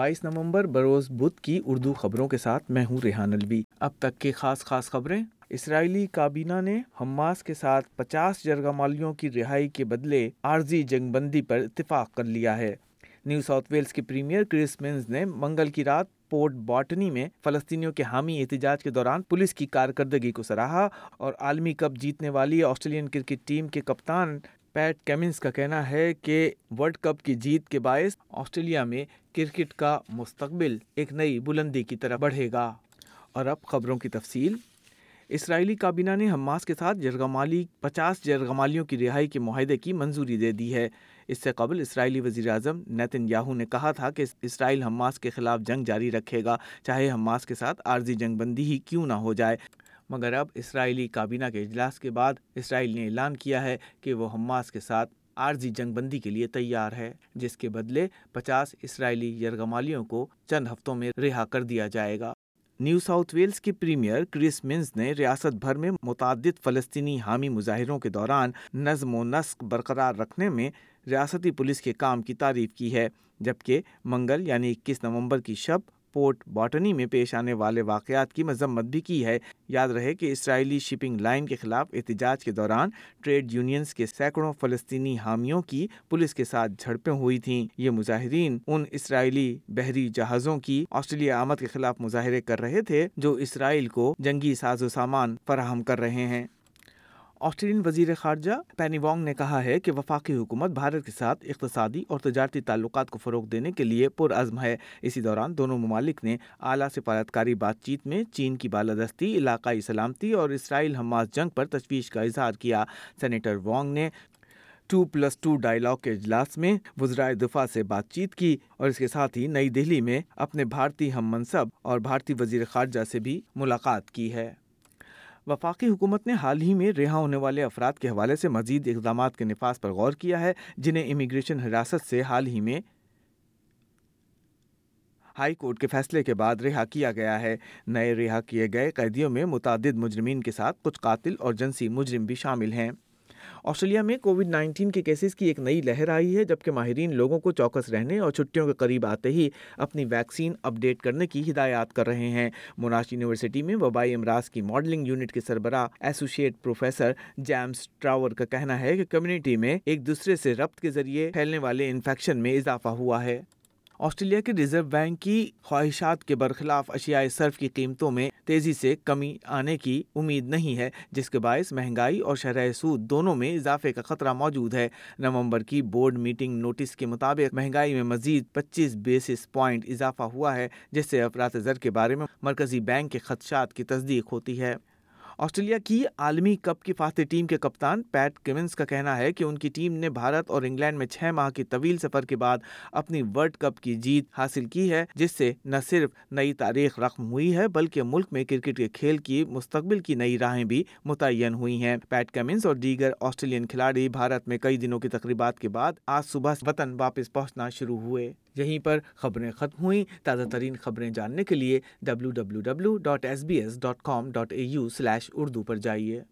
بائیس نومبر بروز بدھ کی اردو خبروں کے ساتھ میں ہوں ریحان الوی اب تک کی خاص خاص خبریں۔ اسرائیلی کابینہ نے حماس کے ساتھ پچاس جرگہ مالیوں کی رہائی کے بدلے عارضی جنگ بندی پر اتفاق کر لیا ہے۔ نیو ساؤتھ ویلز کے پریمیئر کرس مینز نے منگل کی رات پورٹ باٹنی میں فلسطینیوں کے حامی احتجاج کے دوران پولیس کی کارکردگی کو سراہا اور عالمی کپ جیتنے والی آسٹریلین کرکٹ ٹیم کے کپتان پیٹ کیمنس کا کہنا ہے کہ ورلڈ کپ کی جیت کے باعث آسٹریلیا میں کرکٹ کا مستقبل ایک نئی بلندی کی طرف بڑھے گا۔ اور اب خبروں کی تفصیل۔ اسرائیلی کابینہ نے حماس کے ساتھ جرگمالی پچاس جرگمالیوں کی رہائی کے معاہدے کی منظوری دے دی ہے۔ اس سے قبل اسرائیلی وزیر اعظم نیتن یاہو نے کہا تھا کہ اسرائیل حماس کے خلاف جنگ جاری رکھے گا، چاہے حماس کے ساتھ عارضی جنگ بندی ہی کیوں نہ ہو جائے۔ مگر اب اسرائیلی کابینہ کے اجلاس کے بعد اسرائیل نے اعلان کیا ہے کہ وہ حماس کے ساتھ عارضی جنگ بندی کے لیے تیار ہے، جس کے بدلے پچاس اسرائیلی یرغمالیوں کو چند ہفتوں میں رہا کر دیا جائے گا۔ نیو ساؤتھ ویلز کے پریمیئر کرس منز نے ریاست بھر میں متعدد فلسطینی حامی مظاہروں کے دوران نظم و نسق برقرار رکھنے میں ریاستی پولیس کے کام کی تعریف کی ہے، جبکہ منگل یعنی اکیس نومبر کی شب پورٹ باٹنی میں پیش آنے والے واقعات کی مذمت بھی کی ہے۔ یاد رہے کہ اسرائیلی شپنگ لائن کے خلاف احتجاج کے دوران ٹریڈ یونینز کے سینکڑوں فلسطینی حامیوں کی پولیس کے ساتھ جھڑپیں ہوئی تھیں۔ یہ مظاہرین ان اسرائیلی بحری جہازوں کی آسٹریلیا آمد کے خلاف مظاہرے کر رہے تھے جو اسرائیل کو جنگی ساز و سامان فراہم کر رہے ہیں۔ آسٹریلین وزیر خارجہ پینی وانگ نے کہا ہے کہ وفاقی حکومت بھارت کے ساتھ اقتصادی اور تجارتی تعلقات کو فروغ دینے کے لیے پرعزم ہے۔ اسی دوران دونوں ممالک نے اعلیٰ سفارتکاری بات چیت میں چین کی بالادستی، علاقائی سلامتی اور اسرائیل حماس جنگ پر تشویش کا اظہار کیا۔ سینیٹر وانگ نے ٹو پلس ٹو ڈائلاگ کے اجلاس میں وزرائے دفاع سے بات چیت کی اور اس کے ساتھ ہی نئی دہلی میں اپنے بھارتی ہم منصب اور بھارتی وزیر خارجہ سے بھی ملاقات کی ہے۔ وفاقی حکومت نے حال ہی میں رہا ہونے والے افراد کے حوالے سے مزید اقدامات کے نفاذ پر غور کیا ہے، جنہیں امیگریشن حراست سے حال ہی میں ہائی کورٹ کے فیصلے کے بعد رہا کیا گیا ہے۔ نئے رہا کیے گئے قیدیوں میں متعدد مجرمین کے ساتھ کچھ قاتل اور جنسی مجرم بھی شامل ہیں۔ آسٹریلیا میں کووڈ نائنٹین کے کیسز کی ایک نئی لہر آئی ہے، جبکہ ماہرین لوگوں کو چوکس رہنے اور چھٹیوں کے قریب آتے ہی اپنی ویکسین اپ ڈیٹ کرنے کی ہدایات کر رہے ہیں۔ موناش یونیورسٹی میں وبائی امراض کی ماڈلنگ یونٹ کے سربراہ ایسوسیٹ پروفیسر جیمس ٹراور کا کہنا ہے کہ کمیونٹی میں ایک دوسرے سے ربط کے ذریعے پھیلنے والے انفیکشن میں اضافہ ہوا ہے۔ آسٹریلیا کے ریزرو بینک کی خواہشات کے برخلاف اشیاء صرف کی قیمتوں میں تیزی سے کمی آنے کی امید نہیں ہے، جس کے باعث مہنگائی اور شرح سود دونوں میں اضافے کا خطرہ موجود ہے۔ نومبر کی بورڈ میٹنگ نوٹس کے مطابق مہنگائی میں مزید پچیس بیسس پوائنٹ اضافہ ہوا ہے، جس سے افراد زر کے بارے میں مرکزی بینک کے خدشات کی تصدیق ہوتی ہے۔ آسٹریلیا کی عالمی کپ کی فاتح ٹیم کے کپتان پیٹ کیونس کا کہنا ہے کہ ان کی ٹیم نے بھارت اور انگلینڈ میں چھ ماہ کی طویل سفر کے بعد اپنی ورلڈ کپ کی جیت حاصل کی ہے، جس سے نہ صرف نئی تاریخ رقم ہوئی ہے، بلکہ ملک میں کرکٹ کے کھیل کی مستقبل کی نئی راہیں بھی متعین ہوئی ہیں۔ پیٹ کیمنس اور دیگر آسٹریلین کھلاڑی بھارت میں کئی دنوں کی تقریبات کے بعد آج صبح وطن واپس پہنچنا شروع ہوئے۔ یہیں پر خبریں ختم ہوئیں۔ تازہ ترین خبریں جاننے کے لیے W W W dot S B S dot com dot A U slash Urdu پر جائیے۔